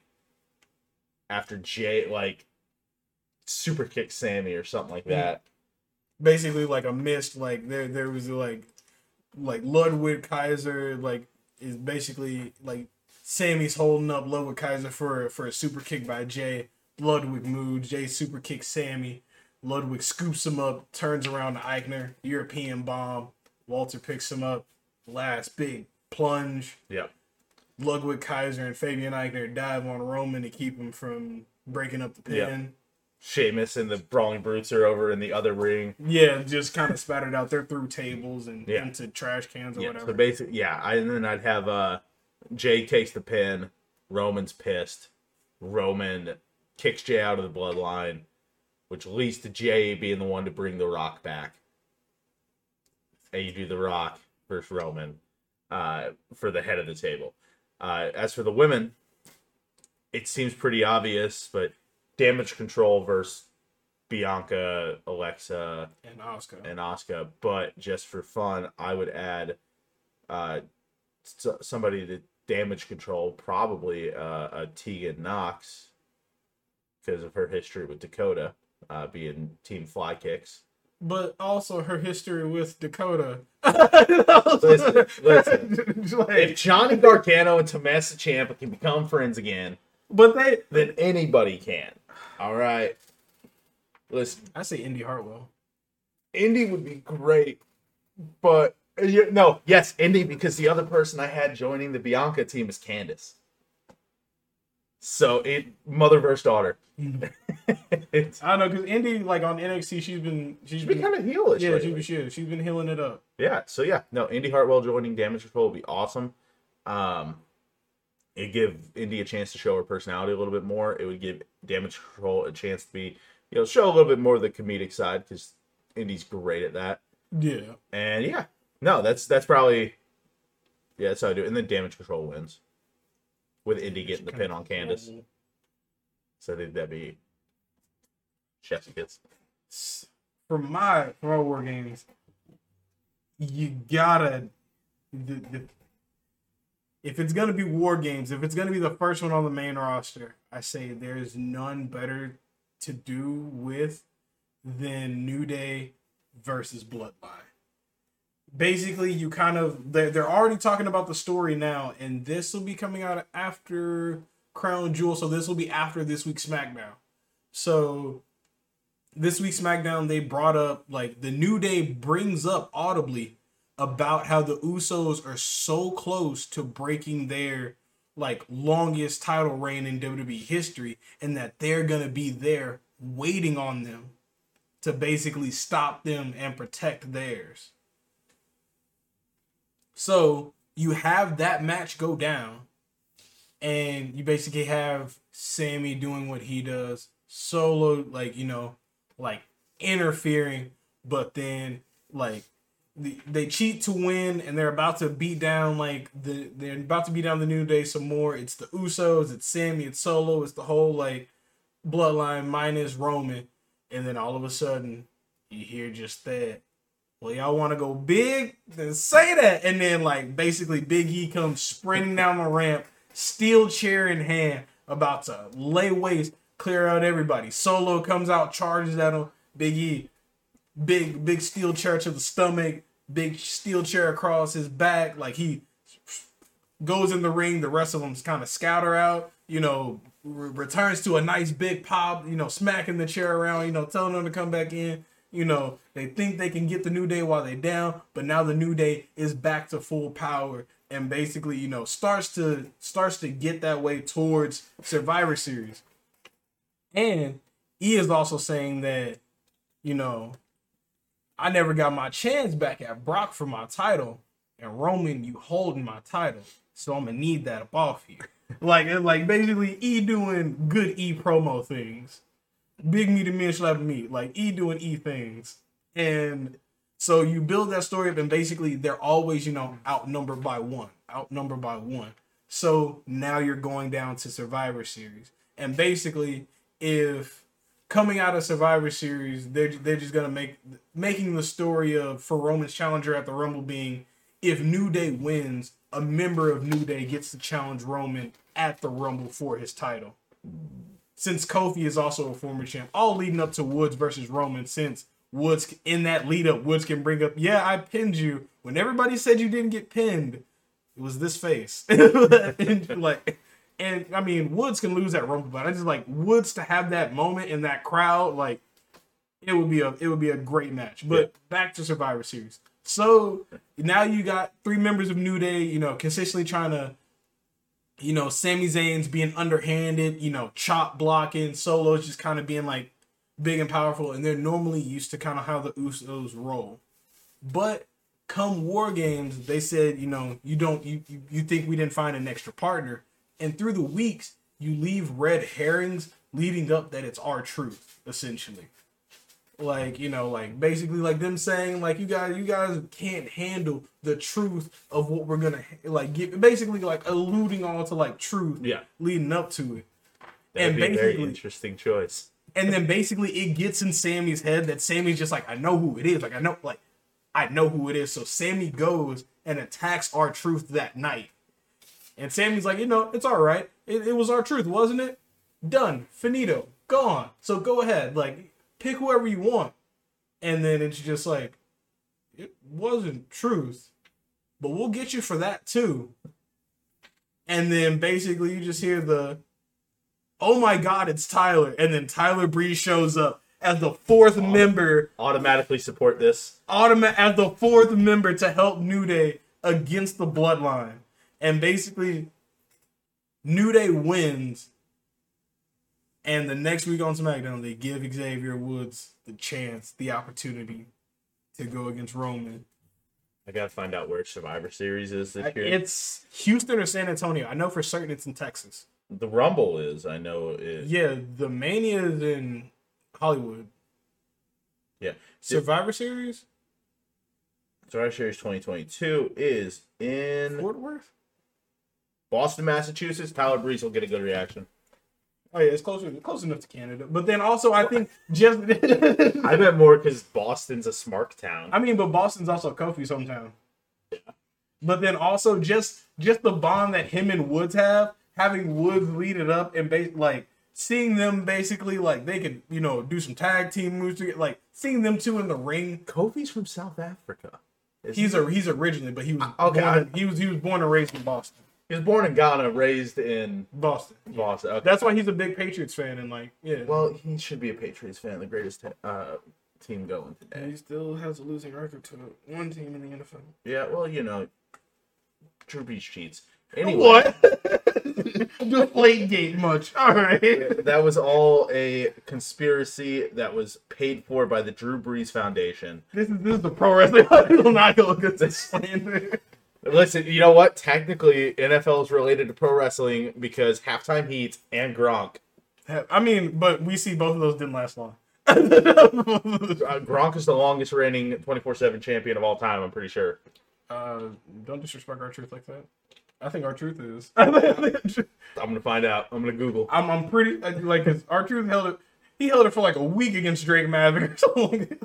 after Jey like super kick Sami or something like that. Basically, like a mist. Like there, there was like, like Ludwig Kaiser. Like is basically like Sami's holding up Ludwig Kaiser for for a super kick by Jey. Ludwig moves. Jey super kicks Sami. Ludwig scoops him up, turns around to Aichner. European bomb. Walter picks him up. Last big plunge. Yeah. Ludwig Kaiser and Fabian Aichner dive on Roman to keep him from breaking up the pin. Sheamus and the Brawling Brutes are over in the other ring. Yeah, just kind of spattered out there through tables and Yeah. into trash cans or Yeah. whatever. So basically, yeah. I, and then I'd have uh, Jey takes the pin. Roman's pissed. Roman kicks Jey out of the bloodline, which leads to Jey being the one to bring the Rock back. And you do the Rock versus Roman uh, for the head of the table. Uh, as for the women, it seems pretty obvious, but damage control versus Bianca, Alexa, and Asuka. and Asuka, but just for fun, I would add uh, somebody to damage control, probably uh, a Tegan Nox, because of her history with Dakota uh, being Team Fly Kicks. But also her history with Dakota. Listen, listen. Like, If Johnny Gargano and Tommaso Ciampa can become friends again, but they, then anybody can. All right. Listen, I say Indy Hartwell. Indy would be great, but uh, no, yes, Indy because the other person I had joining the Bianca team is Candice. So it mother versus daughter. it's I don't know because Indy, like on NXT, she's been she's she's been kind of heelish. yeah, lately. she, she, she's been healing it up. Yeah, so yeah, no, Indy Hartwell joining Damage Control would be awesome. Um, it give Indy a chance to show her personality a little bit more. It would give Damage Control a chance to be, you know, show a little bit more of the comedic side because Indy's great at that. Yeah, And yeah, no, that's that's probably yeah, that's how I do. it. And then Damage Control wins with Indy getting the pin on Candice. So I think that'd be chef's kiss. For my for my war games, you gotta. The, the, if it's gonna be war games, if it's gonna be the first one on the main roster, I say there's none better to do with than New Day versus Bloodline. Basically, you kind of they're, they're already talking about the story now, and this will be coming out after Crown Jewel, so this will be after this week's SmackDown. So this week's SmackDown, they brought up like the New Day brings up audibly about how the Usos are so close to breaking their like longest title reign in WWE history, and that they're gonna be there waiting on them to basically stop them and protect theirs. So you have that match go down, and you basically have Sami doing what he does, solo, like, you know, like interfering, but then, like, they cheat to win and they're about to beat down like the they're about to beat down the new day some more. It's the usos it's sami it's solo it's the whole like bloodline minus roman. And then all of a sudden you hear just that well y'all want to go big then say that and then like basically big e comes sprinting down the ramp steel chair in hand about to lay waste clear out everybody solo comes out charges at him big e big big steel chair to the stomach, big steel chair across his back. Like he goes in the ring. The rest of them kind of scatter out. You know, re- returns to a nice big pop. You know, smacking the chair around. You know, telling them to come back in. You know, they think they can get the new day while they down, but now the new day is back to full power and basically, you know, starts to starts to get that way towards Survivor Series. And he is also saying that, you know, I never got my chance back at Brock for my title, and Roman, you holding my title, so I'm gonna need that up off you. like, like basically E doing good E promo things, big meat and me and slap meat, like E doing E things, and so you build that story up, and basically they're always you know outnumbered by one, outnumbered by one. So now you're going down to Survivor Series, and basically if coming out of Survivor Series, they're they're just gonna make making the story of for Roman's challenger at the Rumble being if New Day wins, a member of New Day gets to challenge Roman at the Rumble for his title. Since Kofi is also a former champ, all leading up to Woods versus Roman. Since Woods in that lead up, Woods can bring up, yeah, I pinned you. When everybody said you didn't get pinned, it was this face. like and I mean, Woods can lose that Rumble, but I just like Woods to have that moment in that crowd. Like, it would be a it would be a great match. But yeah. back to Survivor Series. So now you got three members of New Day, you know, consistently trying to, you know, Sami Zayn's being underhanded, you know, chop blocking, Solo's just kind of being like big and powerful, and they're normally used to kind of how the Usos roll. But come War Games, they said, you know, you don't you you, you think we didn't find an extra partner and through the weeks you leave red herrings leading up that it's R-Truth, essentially like you know like basically like them saying like you guys you guys can't handle the truth of what we're gonna like get basically like alluding all to like truth yeah leading up to it That'd and basically very interesting choice and then basically it gets in sami's head that sami's just like i know who it is like i know like i know who it is so sami goes and attacks R-Truth that night and Sami's like, you know, it's all right. It, it was R-Truth wasn't it? Done. Finito. Gone. So go ahead. Like, pick whoever you want. And then it's just like, it wasn't truth, but we'll get you for that too. And then basically you just hear the, oh my God, it's Tyler. And then Tyler Breeze shows up as the fourth Auto- member. Automatically support this. Automa- as the fourth member to help New Day against the Bloodline and basically New Day wins, and the next week on SmackDown they give Xavier Woods the chance, the opportunity to go against Roman. I gotta find out where Survivor Series is this uh, year. It's Houston or San Antonio. I know for certain it's in Texas. The Rumble is. I know it. Yeah, the Mania is in Hollywood. Yeah. Survivor Series. Survivor Series 2022 is in Fort Worth. Boston, Massachusetts, Tyler Breeze will get a good reaction. Oh yeah, it's closer close enough to Canada. But then also I think just I bet more because Boston's a smart town. I mean, but Boston's also Kofi's hometown. But then also just just the bond that him and Woods have, having Woods lead it up and ba- like seeing them basically like they could you know do some tag team moves to like seeing them two in the ring. Kofi's from South Africa. He's he? a he's originally, but he was uh, okay, born I- he was he was born and raised in Boston. He was born in Ghana, raised in Boston. Boston. Okay. That's why he's a big Patriots fan and like yeah. well, he should be a Patriots fan, the greatest uh, team going And today. he still has a losing record to one team in the NFL. Yeah, well, you know, Drew Brees cheats. Anyway, What? Deflate gate much. All right. that was all a conspiracy that was paid for by the Drew Brees Foundation. This is this is the pro wrestling. I will not go against this slander. Listen, you know what? Technically, NFL is related to pro wrestling because halftime heat and Gronk. I mean, but we see both of those didn't last long. Uh, Gronk is the longest reigning 24 7 champion of all time, I'm pretty sure. uh, don't disrespect R-Truth like that. I think R-Truth is. I'm going to find out. I'm going to Google. I'm I'm pretty like cause R-Truth held it. He held it for like a week against Drake Maverick or something.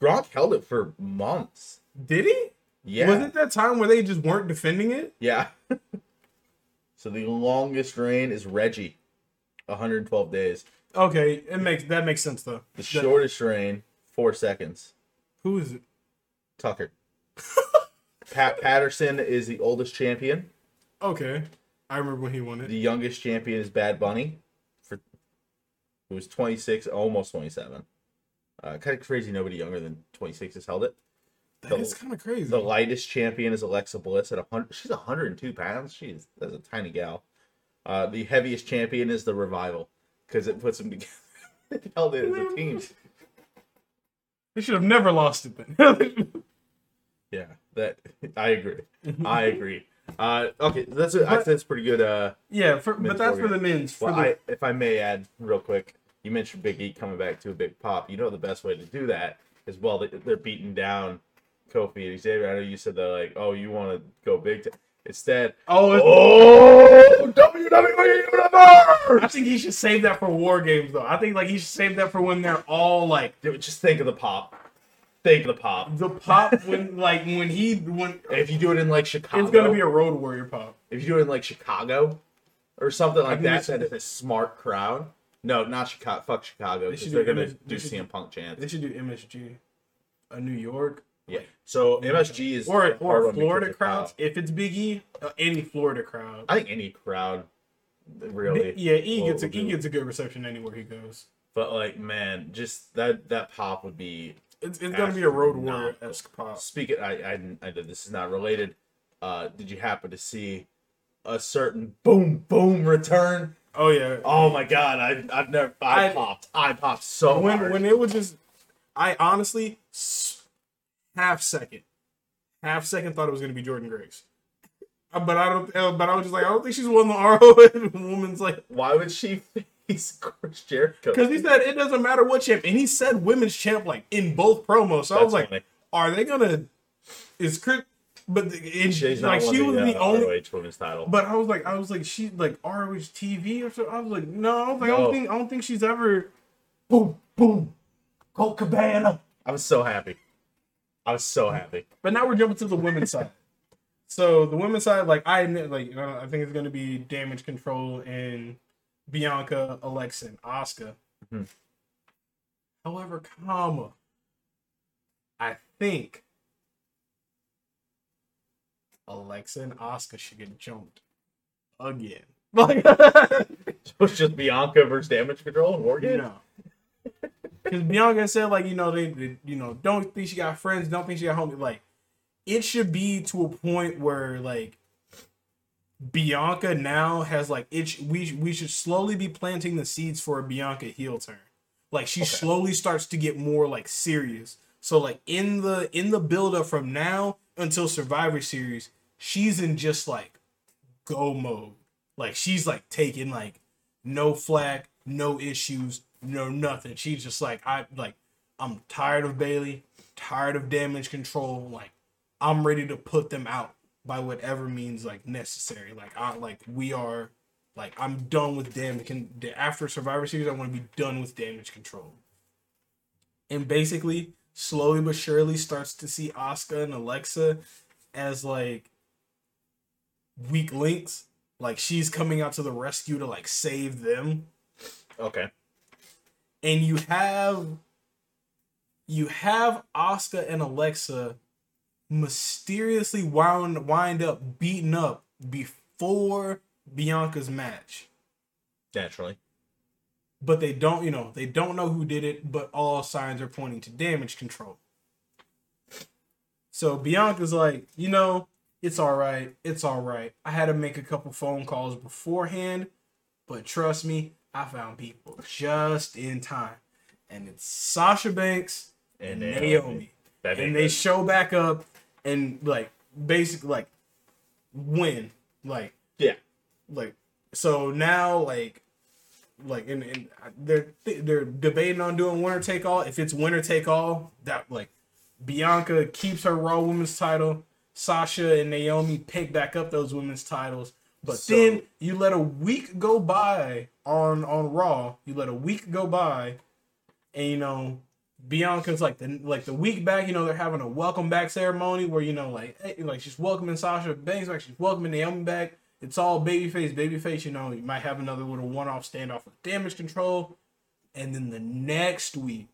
Gronk held it for months. Did he? Yeah. Was it that time where they just weren't defending it? Yeah. so the longest reign is Reggie, 112 days. Okay, it makes that makes sense though. The shortest reign, four seconds. Who is it? Tucker. Pat Patterson is the oldest champion. Okay, I remember when he won it. The youngest champion is Bad Bunny, for who was 26, almost 27. Uh, kind of crazy. Nobody younger than 26 has held it. That is kind of crazy. The lightest champion is Alexa Bliss at 100. She's 102 pounds. She's that's a tiny gal. Uh, the heaviest champion is the Revival because it puts them together. They held it as a team. They should have never lost it then. Yeah, that I agree. I agree. Uh, okay, that's a, I But- that's pretty good. Uh, yeah, for, but that's for warrior. the men's. For well, the, I, if I may add real quick, you mentioned Big E coming back to a big pop. You know the best way to do that is well they, they're beating down Kofi and Xavier. I know you said they're like, oh, you want to go big. T-. Instead, oh, it's- oh, WWE Universe. I think he should save that for war games though. I think like he should save that for when they're all like Dude, just think of the pop. Think of the pop. the pop when like when he when If you do it in like Chicago, it's gonna be a road warrior pop. if you do it in like Chicago or something like that, that is a smart crowd. No, not Chicago. Fuck Chicago. They they're do gonna do should CM Punk chants. They should do MSG, a New York Yeah. So MSG is or or Florida crowds. If it's Big E, uh, any Florida crowd. I think any crowd really. yeah, he gets a will E gets a good reception anywhere he goes. But like, man, just that that pop would be. It's, it's gonna be a road warrior esque pop. Speaking, I, I I did this is not related. Uh, did you happen to see a certain boom boom return? Oh yeah. Oh my god, I I've never I, I- popped I popped so when hard. when it was just, I honestly s- half second, half second thought it was gonna be Jordynne Grace, Uh, but I don't. uh, But I was just like, I don't think she's won the ROH Women's like Why would she face Chris Jericho? because he said it doesn't matter what champ, and he said women's champ like in both promos. So I was That's like, funny. are they gonna? Is Chris? But the- and She's like she was the, the uh, only. ROH women's title. But I was like, I was like, she like ROH TV or something. I was like, no, I was like, I don't think, I don't think she's ever. boom boom, Colt Cabana. I was so happy. I was so happy. But now we're jumping to the women's side. So the women's side, like I admit, like uh, I think it's gonna be Damage Control and Bianca, Alexa, and Asuka. Mhm. However, comma, I think Alexa and Asuka should get jumped again. Like, So it's just Bianca versus Damage Control and Games. no. Because Bianca said, like, you know, they, they, you know, don't think she got friends, don't think she got homies. Like, it should be to a point where, like, Bianca now has like it. sh- We we should slowly be planting the seeds for a Bianca heel turn. Like she Okay. slowly starts to get more like serious. So like in the in the build up from now until Survivor Series, she's in just like go mode. Like she's like taking like no flack, no issues, no nothing. She's just like I like I'm tired of Bayley, tired of damage control. Like I'm ready to put them out by whatever means like necessary. Like I like we are Like I'm done with damage. After Survivor Series, I want to be done with damage control. And basically, slowly but surely, starts to see Asuka and Alexa as like weak links. Like she's coming out to the rescue to like save them. Okay. And you have you have Asuka and Alexa mysteriously wound wind up beaten up before Bianca's match. Naturally. But they don't, you know, they don't know who did it, but all signs are pointing to damage control. So Bianca's like, you know, it's all right. It's all right. I had to make a couple phone calls beforehand, but trust me, I found people just in time. And it's Sasha Banks and, and Naomi. Naomi. And they show back up and like basically like win. Like yeah. Like so now like like and, and they're they're debating on doing winner take all. If it's winner take all, that like Bianca keeps her Raw Women's title. Sasha and Naomi pick back up those women's titles. But so, then you let a week go by on on Raw. You let a week go by, and you know Bianca's like the like the week back. You know they're having a welcome back ceremony where you know like hey, like she's welcoming Sasha Banks, like she's welcoming Naomi back. It's all babyface, babyface. You know you might have another little one off standoff with damage control, and then the next week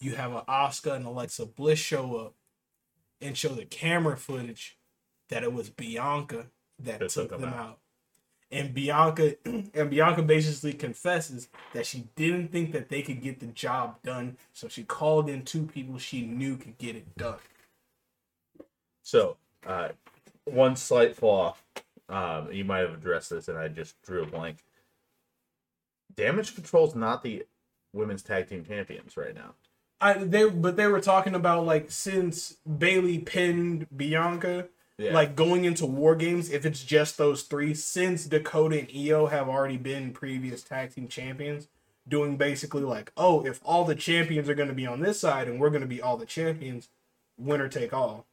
you have a Asuka and Alexa Bliss show up and show the camera footage that it was Bianca that, that took, them out. out. And Bianca and Bianca basically confesses that she didn't think that they could get the job done, so she called in two people she knew could get it done. So, uh, one slight flaw. Um, you might have addressed this, and I just drew a blank. Damage Control's not the women's tag team champions right now. I they but they were talking about like since Bayley pinned Bianca, yeah. like going into war games, if it's just those three, since Dakota and EO have already been previous tag team champions, doing basically like, oh, if all the champions are gonna be on this side and we're gonna be all the champions, winner take all.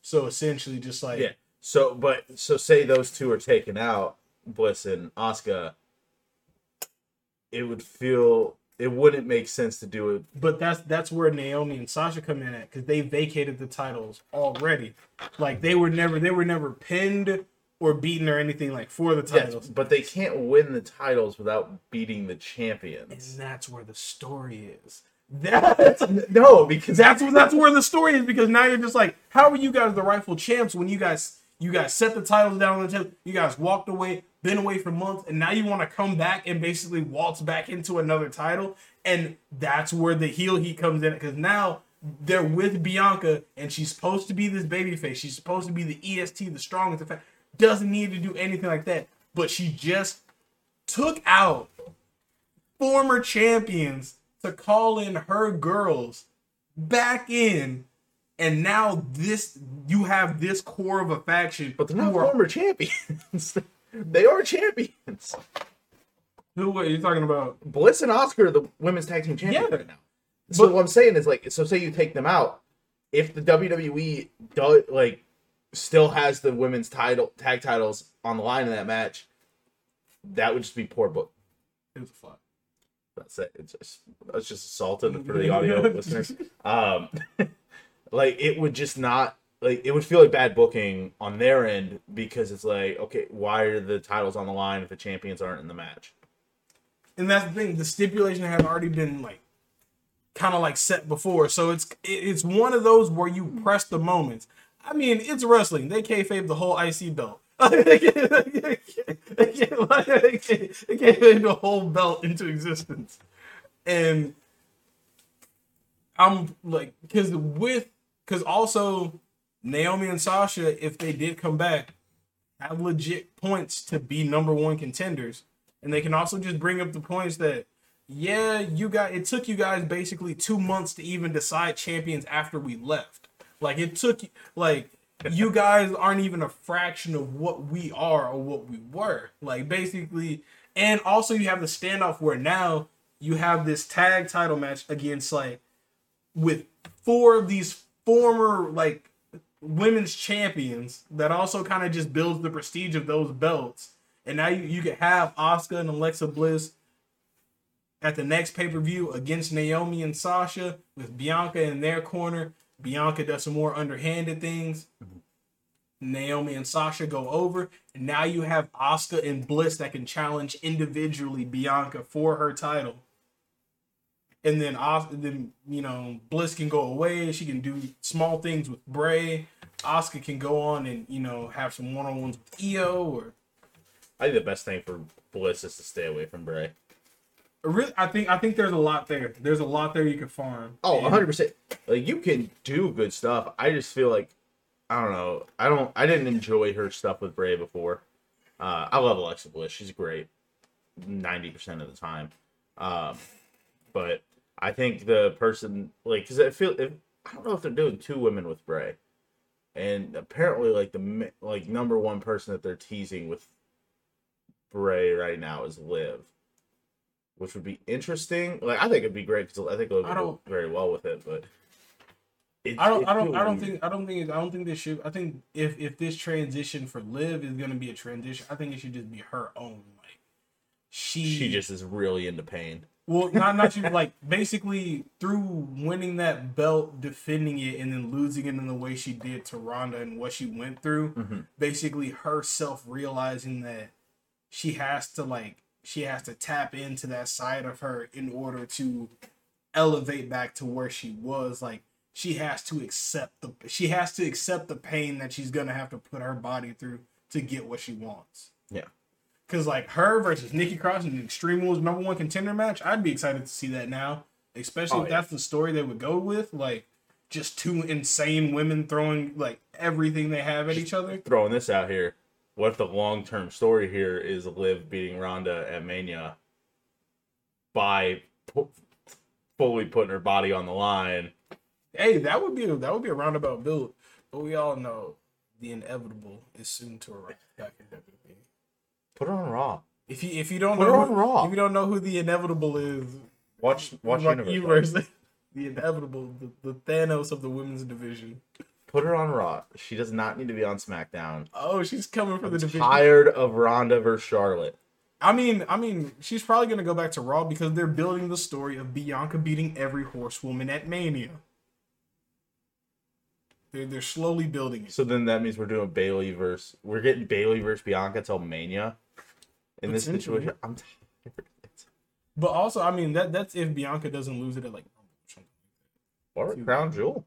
So essentially just like Yeah. So but so say those two are taken out, Bliss and Asuka. it would feel it wouldn't make sense to do it. But that's that's where Naomi and Sasha come in at because they vacated the titles already. Like they were never they were never pinned or beaten or anything like for the titles. Yes, but they can't win the titles without beating the champions. And that's where the story is. That's no, because that's that's where the story is. Because now you're just like, how are you guys the rightful champs when you guys you guys set the titles down on the table, you guys walked away, been away for months, and now you want to come back and basically waltz back into another title. And that's where the heel heat comes in because now they're with Bianca and she's supposed to be this baby face. She's supposed to be the EST, the strongest. In fact, doesn't need to do anything like that. But she just took out former champions to call in her girls back in and now this you have this core of a faction, but they're not former champions. they are champions. Who are you talking about? Bliss and Asuka are the women's tag team champions yeah. right now. So but, what I'm saying is like, so say you take them out, if the WWE does like still has the women's title tag titles on the line in that match, that would just be poor book. It was a flop. That's it. It's just that's just assaulted for the audio listeners. Um, like it would just not like it would feel like bad booking on their end because it's like okay why are the titles on the line if the champions aren't in the match? And that's the thing the stipulation had already been like kind of like set before. So it's it's one of those where you press the moments. I mean it's wrestling. They kayfabe the whole ic belt. They they the whole belt into existence. And i'm like because with because also Naomi and Sasha, if they did come back, have legit points to be number one contenders, and they can also just bring up the points that yeah, you got it took you guys basically two months to even decide champions after we left. Like it took like you guys aren't even a fraction of what we are or what we were. Like basically, and also you have the standoff where now you have this tag title match against like with four of these former like women's champions that also kind of just builds the prestige of those belts And now you, you could have Asuka and Alexa Bliss at the next pay per view against Naomi and Sasha with Bianca in their corner. Bianca does some more underhanded things. Naomi and Sasha go over, and now you have Asuka and Bliss that can challenge individually Bianca for her title. And then, then you know, Bliss can go away. She can do small things with Bray. Asuka can go on and you know have some one on ones with Io or I think the best thing for Bliss is to stay away from Bray. Really, I think I think there's a lot there. There's a lot there you can farm. Oh, 100 percent. Like you can do good stuff. I just feel like I don't know. I don't. I didn't enjoy her stuff with Bray before. Uh, I love Alexa Bliss. She's great, ninety percent of the time. Um, but I think the person like because I feel if, I don't know if they're doing two women with Bray, and apparently like the like number one person that they're teasing with Bray right now is Liv. Which would be interesting. Like I think it'd be great because I think Liv would go don't- very well with it. But it, I don't, I don't, I don't weird. think, I don't think, I don't think this should. I think if if this transition for Liv is gonna be a transition, I think it should just be her own. Like she, she just is really into pain. Well, not not you like basically through winning that belt, defending it, and then losing it in the way she did to Ronda and what she went through. Mhm. Basically, herself realizing that she has to like she has to tap into that side of her in order to elevate back to where she was like she has to accept the she has to accept the pain that she's gonna have to put her body through to get what she wants Yeah. Because like her versus Nikki Cross in the Extreme Rules number one contender match i'd be excited to see that now especially Oh, if yeah. that's the story they would go with like just two insane women throwing like everything they have at each other Throwing this out here. What if the long term story here is Liv beating Ronda at Mania by pu- fully putting her body on the line? hey that would be a, that would be a roundabout build but we all know the inevitable is soon to arrive back in WWE. Put her on Raw. If you if you don't Put her know on who- Raw. if you don't know who the inevitable is, Watch watch Universe. Universe, the inevitable, the, the Thanos of the women's division. Put her on Raw. She does not need to be on SmackDown. Oh, she's coming for the division. tired of Ronda versus Charlotte. I mean, I mean, she's probably gonna go back to Raw because they're building the story of Bianca beating every horsewoman at Mania. They're they're slowly building it. So then that means we're doing Bayley versus we're getting Bayley versus Bianca till Mania. In this situation, I'm tired. But also, I mean, that that's if Bianca doesn't lose it at like or something. Crown Jewel.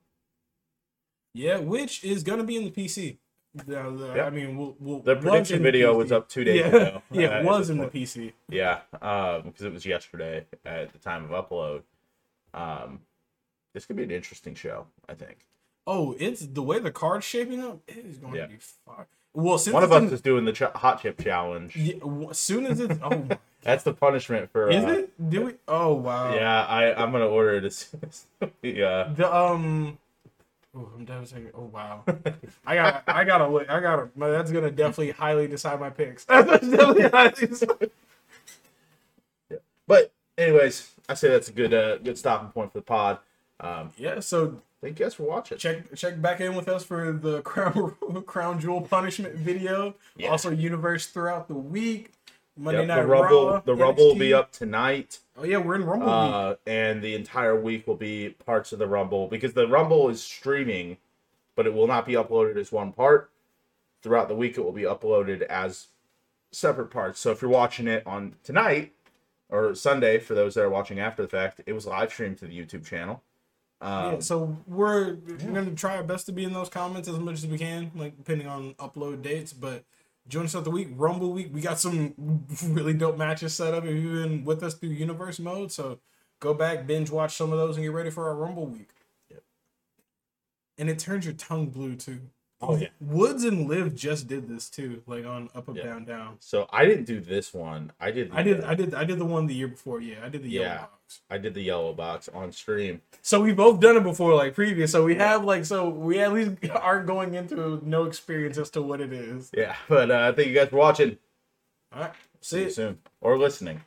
Yeah, which is gonna be in the PC. The, the, Yeah. I mean, we'll, we'll, The was prediction in the video was up two days yeah. ago. Yeah, uh, it was at in the. PC. Yeah, um, because it was yesterday at the time of upload. Um, this could be an interesting show, I think. Oh, it's the way the card's shaping up. It is going Yeah. to be fire. Well, since One of us is doing the ch- hot chip challenge. yeah, w- as soon as it's oh, That's the punishment for. is uh, it? Do we? Oh wow. Yeah, I I'm gonna order it as soon as yeah. The um. Oh, I'm devastated. Oh wow. I got. I gotta look. I gotta. That's gonna definitely highly decide my picks. That's definitely highly decide. But anyways, I say that's a good uh, good stopping point for the pod. Um, Yeah. So thank you guys for watching. check check back in with us for the crown crown jewel punishment video. Yeah. Also, universe throughout the week. Monday Yep, night the rumble Raw, the rumble will be up tonight. Oh yeah, we're in rumble week. uh, and the entire week will be parts of the Rumble because the Rumble is streaming, but it will not be uploaded as one part. Throughout the week, it will be uploaded as separate parts. So if you're watching it on tonight or Sunday, for those that are watching after the fact, it was live streamed to the YouTube channel. Um, yeah, so we're, we're gonna try our best to be in those comments as much as we can, like depending on upload dates. But join us out the week, Rumble week. We got some really dope matches set up. If you've been with us through Universe mode, so go back, binge watch some of those, and get ready for our Rumble week. Yep. And it turns your tongue blue too. Oh, yeah. Woods and Liv just did this too, like on Up Up Yeah. Down Down. so I didn't do this one. I did. The, I did, I did, I did the one the year before. Yeah, I did the yellow Yeah. box. I did the yellow box on stream. So we both done it before, like previous. So we have like, so we at least aren't going into no experience as to what it is. Yeah, but uh, thank you guys for watching. All right, See see you. soon or listening.